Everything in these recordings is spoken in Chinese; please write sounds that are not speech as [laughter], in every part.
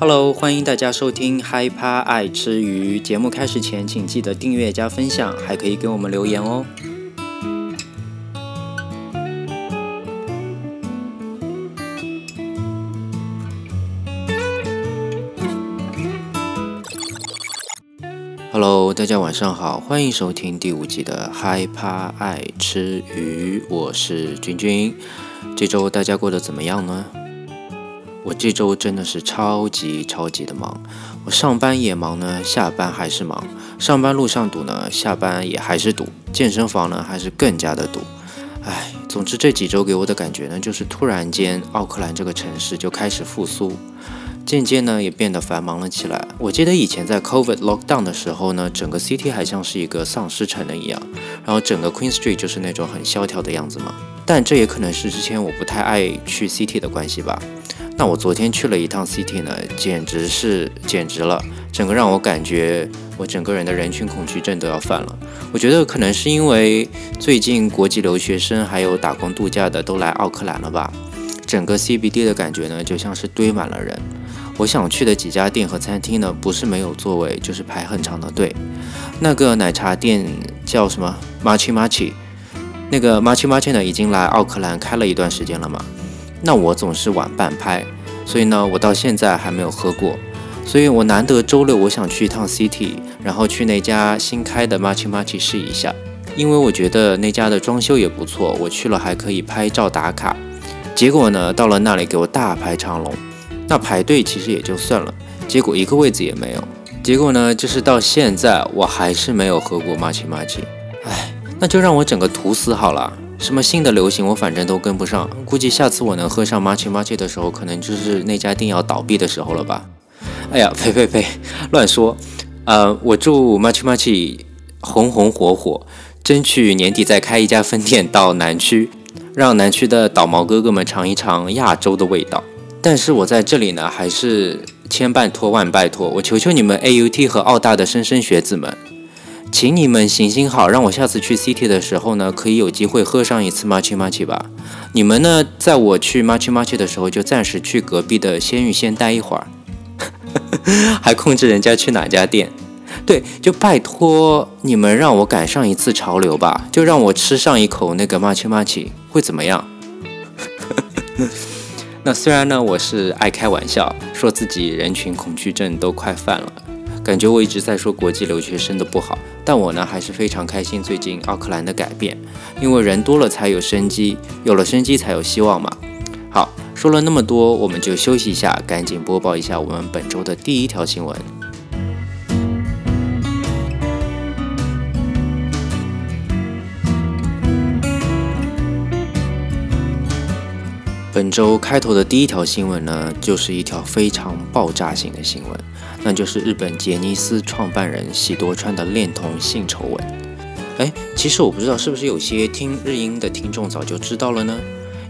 Hello，欢迎大家收听嗨趴爱吃鱼。节目开始前，请记得订阅加分享，还可以给我们留言哦。Hello，大家晚上好，欢迎收听第五集的嗨趴爱吃鱼，我是君君。这周大家过得怎么样呢？我这周真的是超级超级的忙，我上班也忙呢，下班还是忙。上班路上堵呢，下班也还是堵。健身房呢，还是更加的堵。唉，总之这几周给我的感觉呢，就是突然间奥克兰这个城市就开始复苏，渐渐呢也变得繁忙了起来。我记得以前在 COVID lockdown 的时候呢，整个 city 还像是一个丧尸城的一样，然后整个 Queen Street 就是那种很萧条的样子嘛。但这也可能是之前我不太爱去 city 的关系吧。那我昨天去了一趟 City 呢，简直是简直了，整个让我感觉我整个人的人群恐惧症都要犯了。我觉得可能是因为最近国际留学生还有打工度假的都来奥克兰了吧，整个 CBD 的感觉呢就像是堆满了人。我想去的几家店和餐厅呢，不是没有座位，就是排很长的队。那个奶茶店叫什么 Machi Machi，那个 Machi Machi 呢已经来奥克兰开了一段时间了嘛。那我总是晚半拍，所以呢，我到现在还没有喝过。所以我难得周六，我想去一趟 City，然后去那家新开的 Machi Machi 试一下，因为我觉得那家的装修也不错，我去了还可以拍照打卡。结果呢，到了那里给我大排长龙，那排队其实也就算了，结果一个位子也没有。结果呢，就是到现在我还是没有喝过 Machi Machi，唉，那就让我整个吐死好了。什么新的流行，我反正都跟不上。估计下次我能喝上 Machi Machi 的时候，可能就是那家店要倒闭的时候了吧？哎呀，呸呸呸，乱说！呃，我祝 Machi Machi 红红火火，争取年底再开一家分店到南区，让南区的倒毛哥哥们尝一尝亚洲的味道。但是我在这里呢，还是千拜托万拜托，我求求你们 AUT 和澳大的莘莘学子们。请你们行行好，让我下次去 City 的时候呢，可以有机会喝上一次 Machi Machi 吧。你们呢，在我去 Machi Machi 的时候，就暂时去隔壁的鲜芋仙待一会儿，[laughs] 还控制人家去哪家店。对，就拜托你们让我赶上一次潮流吧，就让我吃上一口那个 Machi Machi，会怎么样？[laughs] 那虽然呢，我是爱开玩笑，说自己人群恐惧症都快犯了。感觉我一直在说国际留学生的不好，但我呢还是非常开心最近奥克兰的改变，因为人多了才有生机，有了生机才有希望嘛。好，说了那么多，我们就休息一下，赶紧播报一下我们本周的第一条新闻。本周开头的第一条新闻呢，就是一条非常爆炸性的新闻。那就是日本杰尼斯创办人喜多川的恋童性丑闻。哎，其实我不知道是不是有些听日音的听众早就知道了呢？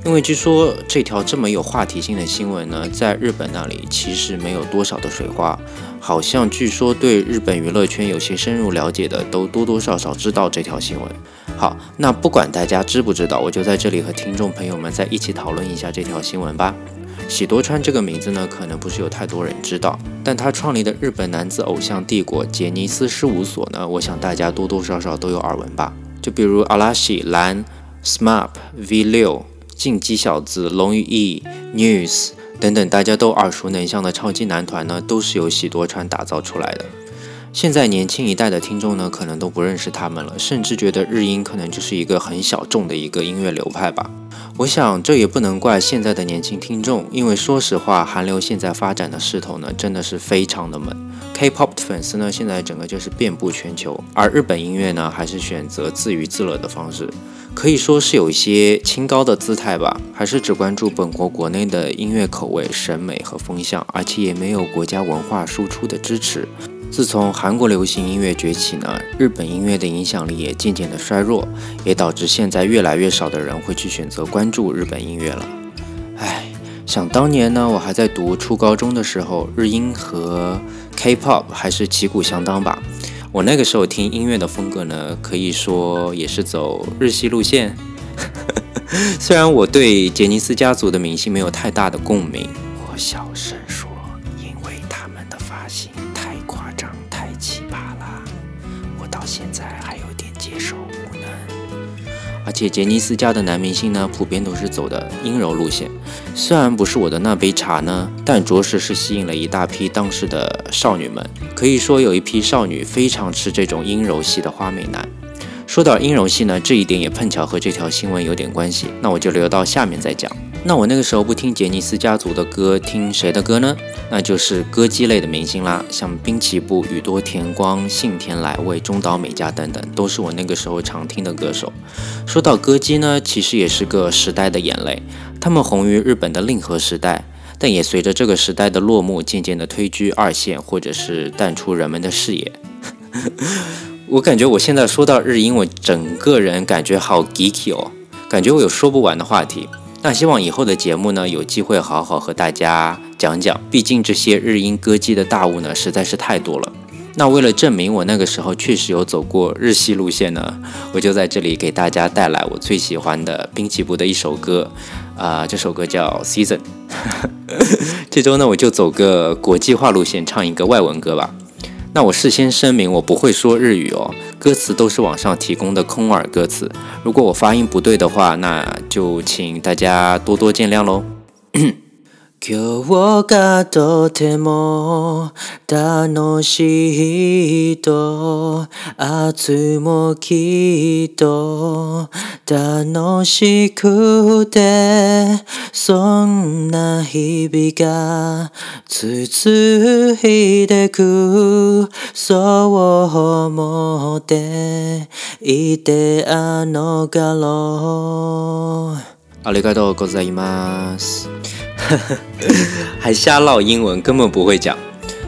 因为据说这条这么有话题性的新闻呢，在日本那里其实没有多少的水花。好像据说对日本娱乐圈有些深入了解的，都多多少少知道这条新闻。好，那不管大家知不知道，我就在这里和听众朋友们在一起讨论一下这条新闻吧。喜多川这个名字呢，可能不是有太多人知道，但他创立的日本男子偶像帝国杰尼斯事务所呢，我想大家多多少少都有耳闻吧。就比如阿拉西、蓝、SMAP、V 六、进击小子、龙与翼、News 等等，大家都耳熟能详的超级男团呢，都是由喜多川打造出来的。现在年轻一代的听众呢，可能都不认识他们了，甚至觉得日音可能就是一个很小众的一个音乐流派吧。我想这也不能怪现在的年轻听众，因为说实话，韩流现在发展的势头呢，真的是非常的猛。K-pop 的粉丝呢，现在整个就是遍布全球，而日本音乐呢，还是选择自娱自乐的方式，可以说是有一些清高的姿态吧，还是只关注本国国内的音乐口味、审美和风向，而且也没有国家文化输出的支持。自从韩国流行音乐崛起呢，日本音乐的影响力也渐渐的衰弱，也导致现在越来越少的人会去选择关注日本音乐了。唉，想当年呢，我还在读初高中的时候，日音和 K-pop 还是旗鼓相当吧。我那个时候听音乐的风格呢，可以说也是走日系路线。[laughs] 虽然我对杰尼斯家族的明星没有太大的共鸣，我小声说，因为他们的发。型太夸张、太奇葩啦，我到现在还有点接受不能。而且杰尼斯家的男明星呢，普遍都是走的阴柔路线，虽然不是我的那杯茶呢，但着实是吸引了一大批当时的少女们。可以说有一批少女非常吃这种阴柔系的花美男。说到阴柔系呢，这一点也碰巧和这条新闻有点关系，那我就留到下面再讲。那我那个时候不听杰尼斯家族的歌，听谁的歌呢？那就是歌姬类的明星啦，像滨崎步、宇多田光、信田来未、中岛美嘉等等，都是我那个时候常听的歌手。说到歌姬呢，其实也是个时代的眼泪，他们红于日本的令和时代，但也随着这个时代的落幕，渐渐的退居二线，或者是淡出人们的视野。[laughs] 我感觉我现在说到日英，我整个人感觉好 geeky 哦，感觉我有说不完的话题。那希望以后的节目呢，有机会好好和大家讲讲。毕竟这些日英歌姬的大物呢，实在是太多了。那为了证明我那个时候确实有走过日系路线呢，我就在这里给大家带来我最喜欢的滨崎步的一首歌，啊，这首歌叫 Season。[laughs] 这周呢，我就走个国际化路线，唱一个外文歌吧。那我事先声明，我不会说日语哦，歌词都是网上提供的空耳歌词。如果我发音不对的话，那就请大家多多见谅喽。今日がとても楽しいと、明日もきっと楽しくて、そんな日々が続いてく、そう思っていてあの頃。ありがとうございます。还瞎唠英文，根本不会讲。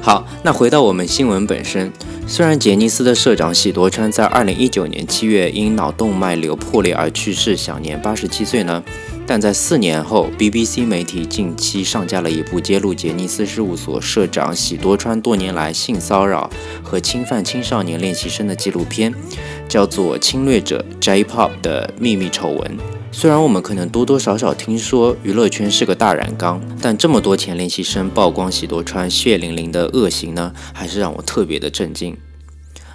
好，那回到我们新闻本身。虽然杰尼斯的社长喜多川在二零一九年七月因脑动脉瘤破裂而去世，享年八十七岁呢， 但在四年后，BBC 媒体近期上架了一部揭露杰尼斯事务所社长喜多川多年来性骚扰和侵犯青少年练习生的纪录片，叫做《侵略者 J-Pop 的秘密丑闻》。虽然我们可能多多少少听说娱乐圈是个大染缸，但这么多前练习生曝光喜多川血淋淋的恶行呢，还是让我特别的震惊。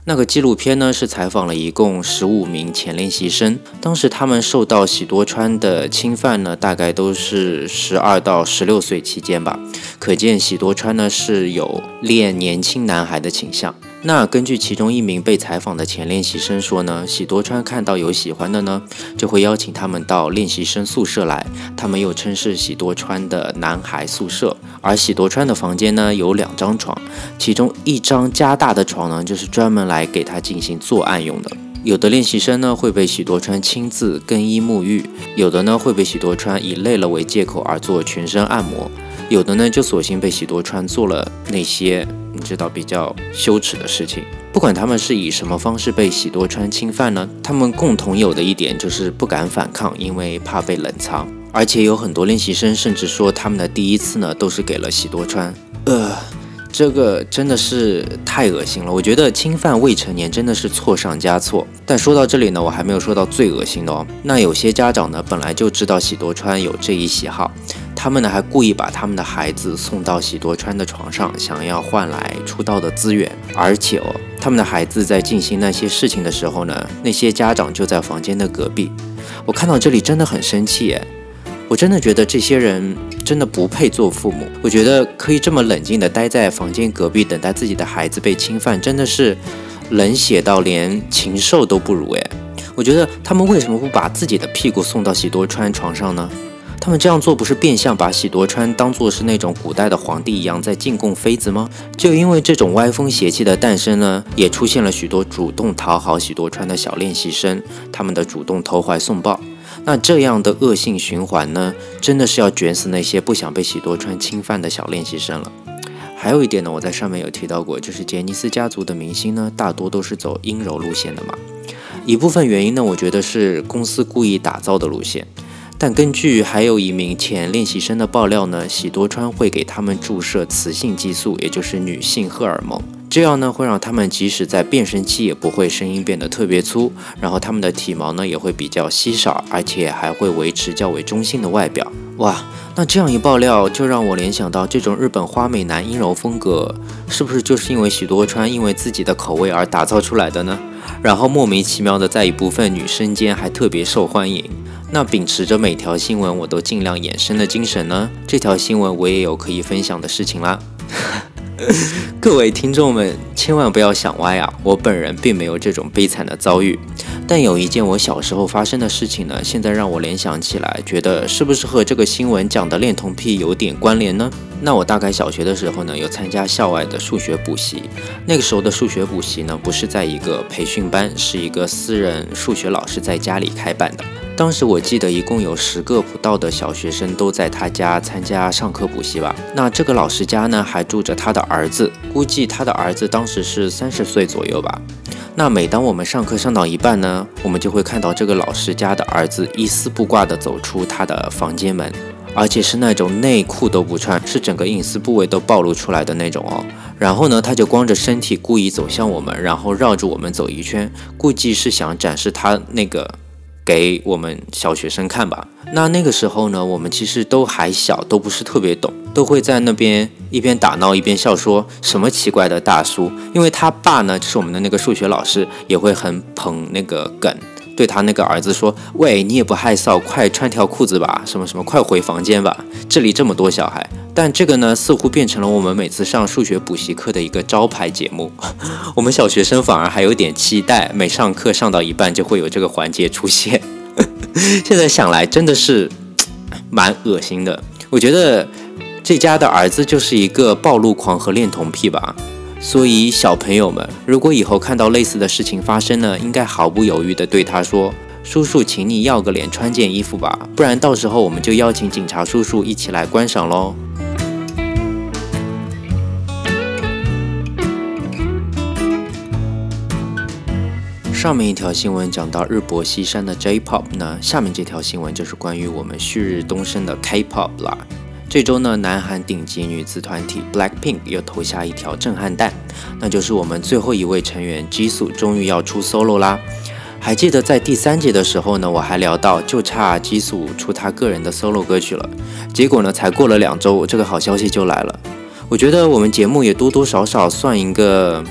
那个纪录片呢，是采访了一共十五名前练习生，当时他们受到喜多川的侵犯呢，大概都是十二到十六岁期间吧，可见喜多川呢是有恋年轻男孩的倾向。那根据其中一名被采访的前练习生说呢，喜多川看到有喜欢的呢，就会邀请他们到练习生宿舍来，他们又称是喜多川的男孩宿舍。而喜多川的房间呢有两张床，其中一张加大的床呢就是专门来给他进行作案用的。有的练习生呢会被喜多川亲自更衣沐浴，有的呢会被喜多川以累了为借口而做全身按摩，有的呢就索性被喜多川做了那些。知道比较羞耻的事情，不管他们是以什么方式被喜多川侵犯呢？他们共同有的一点就是不敢反抗，因为怕被冷藏。而且有很多练习生甚至说，他们的第一次呢都是给了喜多川。呃，这个真的是太恶心了。我觉得侵犯未成年真的是错上加错。但说到这里呢，我还没有说到最恶心的哦。那有些家长呢本来就知道喜多川有这一喜好。他们呢还故意把他们的孩子送到喜多川的床上，想要换来出道的资源。而且哦，他们的孩子在进行那些事情的时候呢，那些家长就在房间的隔壁。我看到这里真的很生气耶！我真的觉得这些人真的不配做父母。我觉得可以这么冷静的待在房间隔壁，等待自己的孩子被侵犯，真的是冷血到连禽兽都不如诶。我觉得他们为什么不把自己的屁股送到喜多川床上呢？他们这样做不是变相把喜多川当做是那种古代的皇帝一样在进贡妃子吗？就因为这种歪风邪气的诞生呢，也出现了许多主动讨好喜多川的小练习生，他们的主动投怀送抱。那这样的恶性循环呢，真的是要卷死那些不想被喜多川侵犯的小练习生了。还有一点呢，我在上面有提到过，就是杰尼斯家族的明星呢，大多都是走阴柔路线的嘛。一部分原因呢，我觉得是公司故意打造的路线。但根据还有一名前练习生的爆料呢，喜多川会给他们注射雌性激素，也就是女性荷尔蒙。这样呢会让他们即使在变声期也不会声音变得特别粗，然后他们的体毛呢也会比较稀少，而且还会维持较为中性的外表。哇，那这样一爆料，就让我联想到这种日本花美男阴柔风格，是不是就是因为许多川因为自己的口味而打造出来的呢？然后莫名其妙的在一部分女生间还特别受欢迎。那秉持着每条新闻我都尽量衍生的精神呢，这条新闻我也有可以分享的事情啦。[laughs] 各位听众们，千万不要想歪啊！我本人并没有这种悲惨的遭遇，但有一件我小时候发生的事情呢，现在让我联想起来，觉得是不是和这个新闻讲的恋童癖有点关联呢？那我大概小学的时候呢，有参加校外的数学补习，那个时候的数学补习呢，不是在一个培训班，是一个私人数学老师在家里开办的。当时我记得一共有十个不到的小学生都在他家参加上课补习吧。那这个老师家呢还住着他的儿子，估计他的儿子当时是三十岁左右吧。那每当我们上课上到一半呢，我们就会看到这个老师家的儿子一丝不挂地走出他的房间门，而且是那种内裤都不穿，是整个隐私部位都暴露出来的那种哦。然后呢，他就光着身体故意走向我们，然后绕着我们走一圈，估计是想展示他那个。给我们小学生看吧。那那个时候呢，我们其实都还小，都不是特别懂，都会在那边一边打闹一边笑，说什么奇怪的大叔。因为他爸呢，就是我们的那个数学老师，也会很捧那个梗。对他那个儿子说：“喂，你也不害臊，快穿条裤子吧，什么什么，快回房间吧，这里这么多小孩。”但这个呢，似乎变成了我们每次上数学补习课的一个招牌节目。[laughs] 我们小学生反而还有点期待，每上课上到一半就会有这个环节出现。[laughs] 现在想来真的是蛮恶心的。我觉得这家的儿子就是一个暴露狂和恋童癖吧。所以，小朋友们，如果以后看到类似的事情发生呢，应该毫不犹豫地对他说：“叔叔，请你要个脸，穿件衣服吧，不然到时候我们就邀请警察叔叔一起来观赏喽。”上面一条新闻讲到日薄西山的 J-pop 呢，下面这条新闻就是关于我们旭日东升的 K-pop 啦。这周呢，南韩顶级女子团体 Blackpink 又投下一条震撼弹，那就是我们最后一位成员 Jisoo 终于要出 solo 啦。还记得在第三节的时候呢，我还聊到就差 Jisoo 出他个人的 solo 歌曲了。结果呢，才过了两周，这个好消息就来了。我觉得我们节目也多多少少算一个，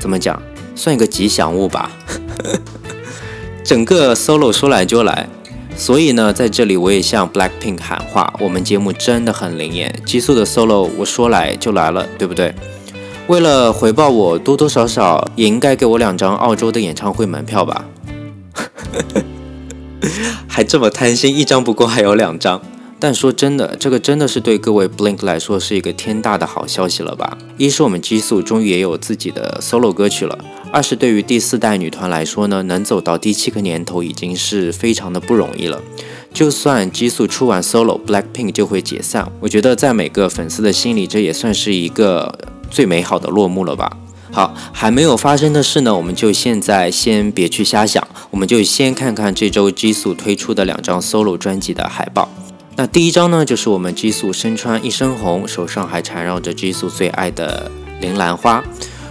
怎么讲，算一个吉祥物吧。[laughs] 整个 solo 说来就来。所以呢，在这里我也向 Blackpink 喊话，我们节目真的很灵验，激素的 solo 我说来就来了，对不对？为了回报我，多多少少也应该给我两张澳洲的演唱会门票吧？[laughs] 还这么贪心，一张不够还有两张。但说真的，这个真的是对各位 Blink 来说是一个天大的好消息了吧？一是我们激素终于也有自己的 solo 歌曲了。二是对于第四代女团来说呢，能走到第七个年头已经是非常的不容易了。就算激素出完 solo，Blackpink 就会解散。我觉得在每个粉丝的心里，这也算是一个最美好的落幕了吧。好，还没有发生的事呢，我们就现在先别去瞎想，我们就先看看这周激素推出的两张 solo 专辑的海报。那第一张呢，就是我们激素身穿一身红，手上还缠绕着激素最爱的铃兰花。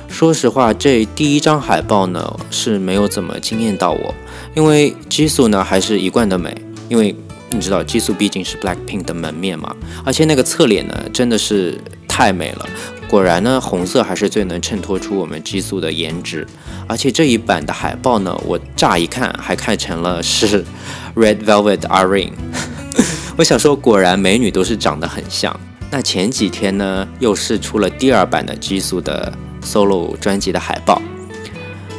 说实话，这第一张海报呢是没有怎么惊艳到我，因为激素呢还是一贯的美，因为你知道激素毕竟是 Blackpink 的门面嘛，而且那个侧脸呢真的是太美了，果然呢红色还是最能衬托出我们激素的颜值，而且这一版的海报呢，我乍一看还看成了是 [laughs] Red Velvet Irene，我想说果然美女都是长得很像。那前几天呢又是出了第二版的激素的。solo 专辑的海报，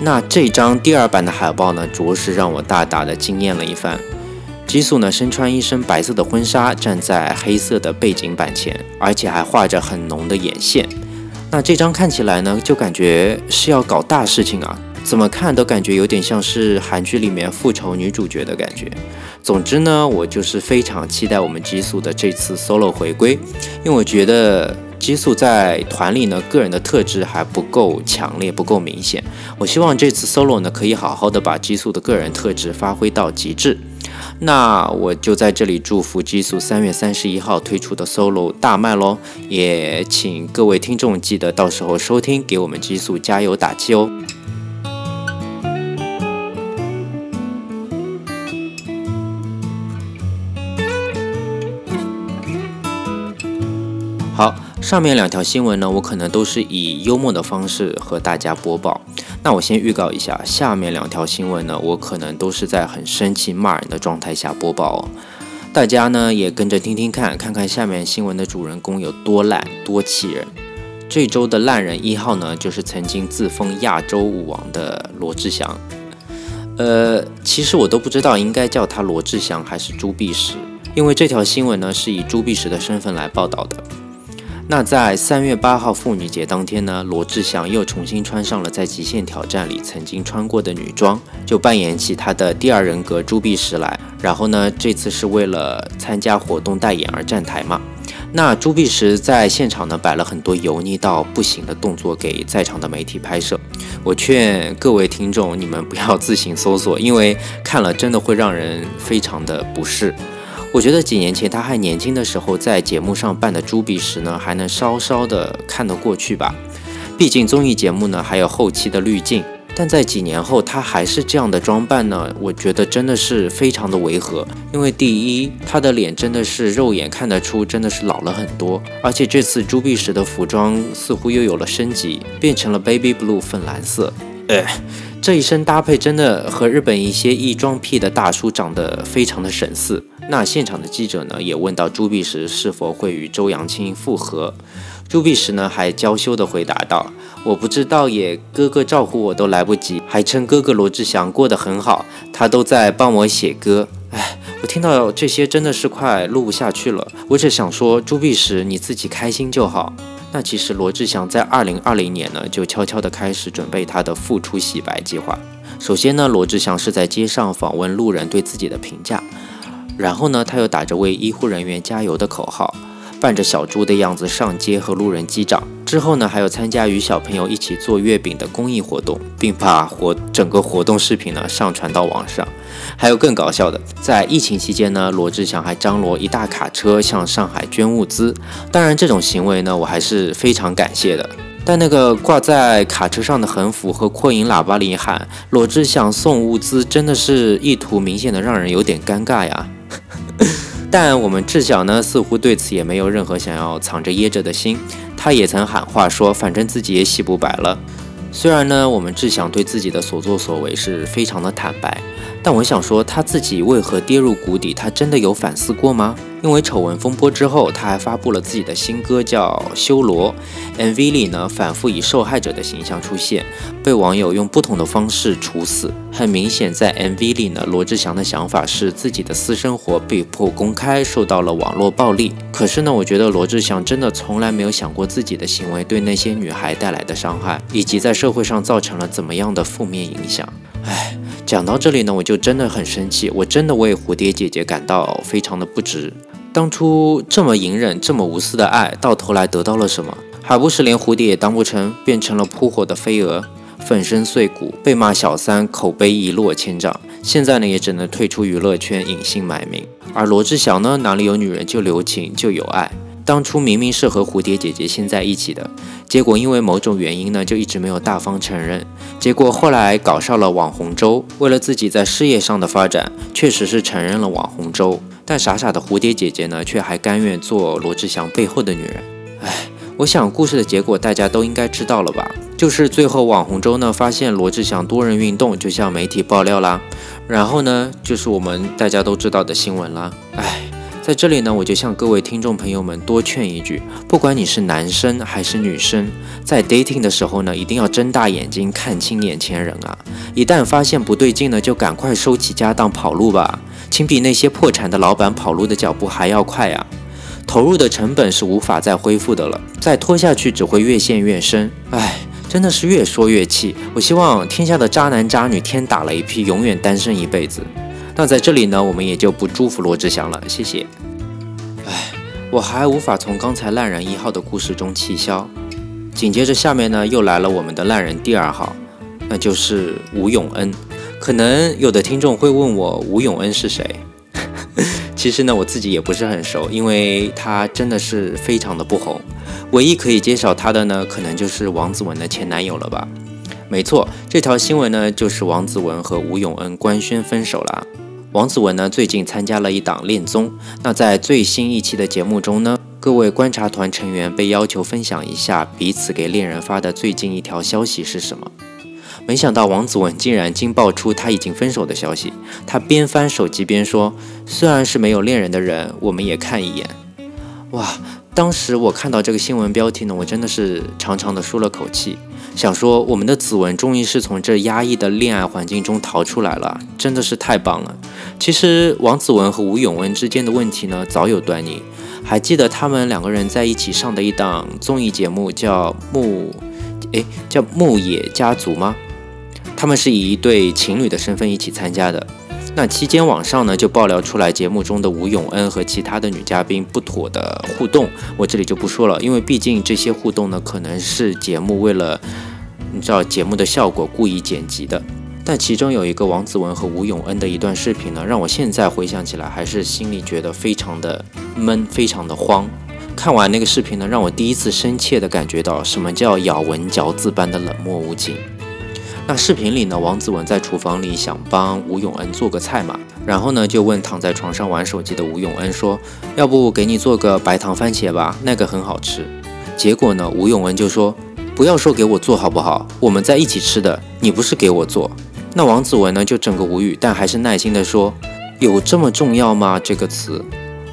那这张第二版的海报呢，着实让我大大的惊艳了一番。激素呢身穿一身白色的婚纱，站在黑色的背景板前，而且还画着很浓的眼线。那这张看起来呢，就感觉是要搞大事情啊，怎么看都感觉有点像是韩剧里面复仇女主角的感觉。总之呢，我就是非常期待我们激素的这次 solo 回归，因为我觉得。激素在团里呢，个人的特质还不够强烈，不够明显。我希望这次 solo 呢，可以好好的把激素的个人特质发挥到极致。那我就在这里祝福激素三月三十一号推出的 solo 大卖喽，也请各位听众记得到时候收听，给我们激素加油打气哦。好，上面两条新闻呢，我可能都是以幽默的方式和大家播报。那我先预告一下，下面两条新闻呢，我可能都是在很生气骂人的状态下播报哦。大家呢也跟着听听看，看看下面新闻的主人公有多烂、多气人。这周的烂人一号呢，就是曾经自封亚洲舞王的罗志祥。呃，其实我都不知道应该叫他罗志祥还是朱碧石，因为这条新闻呢是以朱碧石的身份来报道的。那在三月八号妇女节当天呢，罗志祥又重新穿上了在《极限挑战》里曾经穿过的女装，就扮演起他的第二人格朱碧石来。然后呢，这次是为了参加活动代言而站台嘛。那朱碧石在现场呢摆了很多油腻到不行的动作给在场的媒体拍摄。我劝各位听众，你们不要自行搜索，因为看了真的会让人非常的不适。我觉得几年前他还年轻的时候，在节目上扮的朱碧石呢，还能稍稍的看得过去吧。毕竟综艺节目呢还有后期的滤镜，但在几年后他还是这样的装扮呢，我觉得真的是非常的违和。因为第一，他的脸真的是肉眼看得出真的是老了很多，而且这次朱碧石的服装似乎又有了升级，变成了 baby blue 粉蓝色。呃，这一身搭配真的和日本一些异装癖的大叔长得非常的神似。那现场的记者呢，也问到朱碧石是否会与周扬青复合，朱碧石呢还娇羞地回答道：“我不知道耶，哥哥照顾我都来不及，还称哥哥罗志祥过得很好，他都在帮我写歌。”哎，我听到这些真的是快录不下去了。我只想说，朱碧石你自己开心就好。那其实罗志祥在二零二零年呢，就悄悄地开始准备他的复出洗白计划。首先呢，罗志祥是在街上访问路人对自己的评价。然后呢，他又打着为医护人员加油的口号，扮着小猪的样子上街和路人击掌。之后呢，还有参加与小朋友一起做月饼的公益活动，并把活整个活动视频呢上传到网上。还有更搞笑的，在疫情期间呢，罗志祥还张罗一大卡车向上海捐物资。当然，这种行为呢，我还是非常感谢的。但那个挂在卡车上的横幅和扩音喇叭里喊“罗志祥送物资”，真的是意图明显的让人有点尴尬呀。[laughs] 但我们志晓呢，似乎对此也没有任何想要藏着掖着的心。他也曾喊话说，反正自己也洗不白了。虽然呢，我们志晓对自己的所作所为是非常的坦白，但我想说，他自己为何跌入谷底，他真的有反思过吗？因为丑闻风波之后，他还发布了自己的新歌，叫《修罗》。MV 里呢，反复以受害者的形象出现，被网友用不同的方式处死。很明显，在 MV 里呢，罗志祥的想法是自己的私生活被迫公开，受到了网络暴力。可是呢，我觉得罗志祥真的从来没有想过自己的行为对那些女孩带来的伤害，以及在社会上造成了怎么样的负面影响。唉，讲到这里呢，我就真的很生气，我真的为蝴蝶姐姐感到非常的不值。当初这么隐忍、这么无私的爱，到头来得到了什么？还不是连蝴蝶也当不成，变成了扑火的飞蛾，粉身碎骨，被骂小三，口碑一落千丈。现在呢，也只能退出娱乐圈，隐姓埋名。而罗志祥呢，哪里有女人就留情就有爱。当初明明是和蝴蝶姐姐先在一起的，结果因为某种原因呢，就一直没有大方承认。结果后来搞上了网红周，为了自己在事业上的发展，确实是承认了网红周。但傻傻的蝴蝶姐姐呢，却还甘愿做罗志祥背后的女人。唉，我想故事的结果大家都应该知道了吧？就是最后网红周呢发现罗志祥多人运动，就向媒体爆料啦。然后呢，就是我们大家都知道的新闻啦。唉，在这里呢，我就向各位听众朋友们多劝一句：不管你是男生还是女生，在 dating 的时候呢，一定要睁大眼睛看清眼前人啊！一旦发现不对劲呢，就赶快收起家当跑路吧。请比那些破产的老板跑路的脚步还要快啊！投入的成本是无法再恢复的了，再拖下去只会越陷越深。唉，真的是越说越气。我希望天下的渣男渣女天打雷劈，永远单身一辈子。那在这里呢，我们也就不祝福罗志祥了，谢谢。唉，我还无法从刚才烂人一号的故事中气消。紧接着下面呢，又来了我们的烂人第二号，那就是吴永恩。可能有的听众会问我吴永恩是谁？[laughs] 其实呢，我自己也不是很熟，因为他真的是非常的不红。唯一可以介绍他的呢，可能就是王子文的前男友了吧。没错，这条新闻呢，就是王子文和吴永恩官宣分手了。王子文呢，最近参加了一档恋综，那在最新一期的节目中呢，各位观察团成员被要求分享一下彼此给恋人发的最近一条消息是什么。没想到王子文竟然惊爆出他已经分手的消息。他边翻手机边说：“虽然是没有恋人的人，我们也看一眼。”哇！当时我看到这个新闻标题呢，我真的是长长的舒了口气，想说我们的子文终于是从这压抑的恋爱环境中逃出来了，真的是太棒了。其实王子文和吴永恩之间的问题呢，早有端倪。还记得他们两个人在一起上的一档综艺节目叫《木》，哎，叫《木野家族》吗？他们是以一对情侣的身份一起参加的。那期间网上呢就爆料出来节目中的吴永恩和其他的女嘉宾不妥的互动，我这里就不说了，因为毕竟这些互动呢可能是节目为了你知道节目的效果故意剪辑的。但其中有一个王子文和吴永恩的一段视频呢，让我现在回想起来还是心里觉得非常的闷，非常的慌。看完那个视频呢，让我第一次深切的感觉到什么叫咬文嚼字般的冷漠无情。那视频里呢，王子文在厨房里想帮吴永恩做个菜嘛，然后呢就问躺在床上玩手机的吴永恩说：“要不给你做个白糖番茄吧，那个很好吃。”结果呢，吴永恩就说：“不要说给我做好不好？我们在一起吃的，你不是给我做。”那王子文呢就整个无语，但还是耐心的说：“有这么重要吗？”这个词，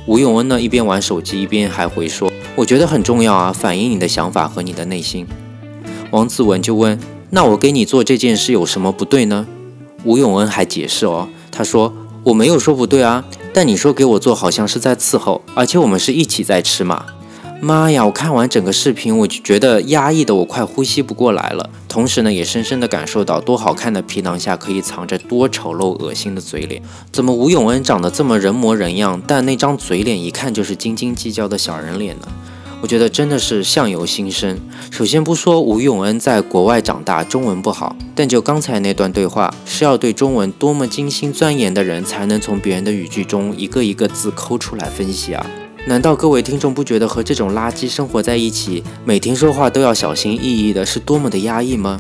吴永恩呢一边玩手机一边还回说：“我觉得很重要啊，反映你的想法和你的内心。”王子文就问。那我给你做这件事有什么不对呢？吴永恩还解释哦，他说我没有说不对啊，但你说给我做好像是在伺候，而且我们是一起在吃嘛。妈呀！我看完整个视频，我就觉得压抑的我快呼吸不过来了，同时呢，也深深的感受到多好看的皮囊下可以藏着多丑陋恶心的嘴脸。怎么吴永恩长得这么人模人样，但那张嘴脸一看就是斤斤计较的小人脸呢？我觉得真的是相由心生。首先不说吴永恩在国外长大，中文不好，但就刚才那段对话，是要对中文多么精心钻研的人才能从别人的语句中一个一个字抠出来分析啊？难道各位听众不觉得和这种垃圾生活在一起，每天说话都要小心翼翼的，是多么的压抑吗？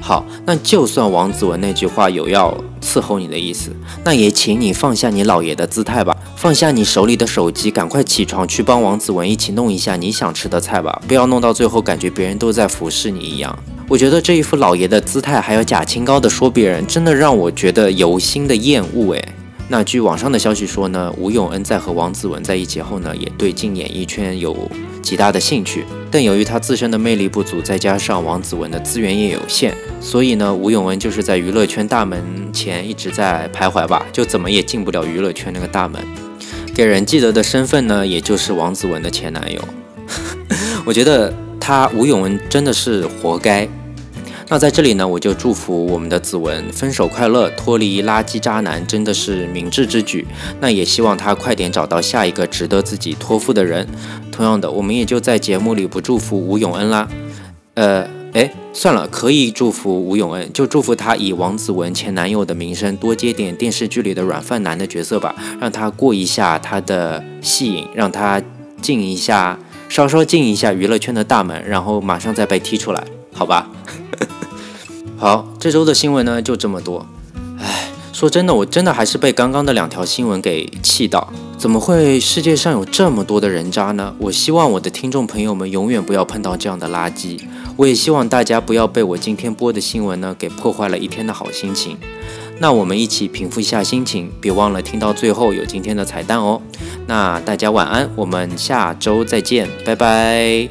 好，那就算王子文那句话有要伺候你的意思，那也请你放下你老爷的姿态吧，放下你手里的手机，赶快起床去帮王子文一起弄一下你想吃的菜吧，不要弄到最后感觉别人都在服侍你一样。我觉得这一副老爷的姿态，还有假清高的说别人，真的让我觉得由心的厌恶诶。那据网上的消息说呢，吴永恩在和王子文在一起后呢，也对进演艺圈有极大的兴趣。但由于他自身的魅力不足，再加上王子文的资源也有限，所以呢，吴永文就是在娱乐圈大门前一直在徘徊吧，就怎么也进不了娱乐圈那个大门。给人记得的身份呢，也就是王子文的前男友。[laughs] 我觉得他吴永文真的是活该。那在这里呢，我就祝福我们的子文分手快乐，脱离垃圾渣男，真的是明智之举。那也希望他快点找到下一个值得自己托付的人。同样的，我们也就在节目里不祝福吴永恩啦。呃，哎，算了，可以祝福吴永恩，就祝福他以王子文前男友的名声多接点电视剧里的软饭男的角色吧，让他过一下他的戏瘾，让他进一下，稍稍进一下娱乐圈的大门，然后马上再被踢出来，好吧？[laughs] 好，这周的新闻呢就这么多。说真的，我真的还是被刚刚的两条新闻给气到。怎么会世界上有这么多的人渣呢？我希望我的听众朋友们永远不要碰到这样的垃圾。我也希望大家不要被我今天播的新闻呢给破坏了一天的好心情。那我们一起平复一下心情，别忘了听到最后有今天的彩蛋哦。那大家晚安，我们下周再见，拜拜。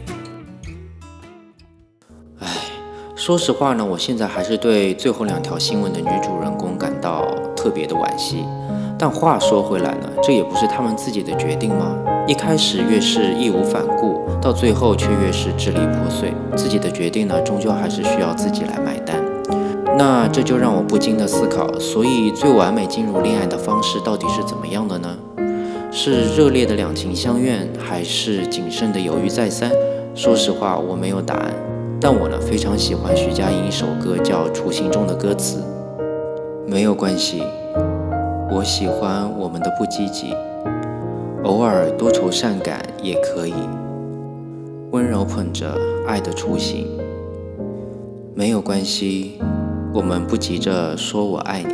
说实话呢，我现在还是对最后两条新闻的女主人公感到特别的惋惜。但话说回来呢，这也不是他们自己的决定吗？一开始越是义无反顾，到最后却越是支离破碎。自己的决定呢，终究还是需要自己来买单。那这就让我不禁的思考：所以最完美进入恋爱的方式到底是怎么样的呢？是热烈的两情相悦，还是谨慎的犹豫再三？说实话，我没有答案。但我呢非常喜欢徐佳莹一首歌叫《雏形》中的歌词，没有关系，我喜欢我们的不积极，偶尔多愁善感也可以，温柔捧着爱的雏形。没有关系，我们不急着说我爱你，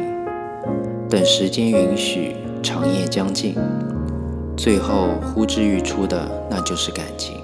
等时间允许，长夜将近，最后呼之欲出的那就是感情。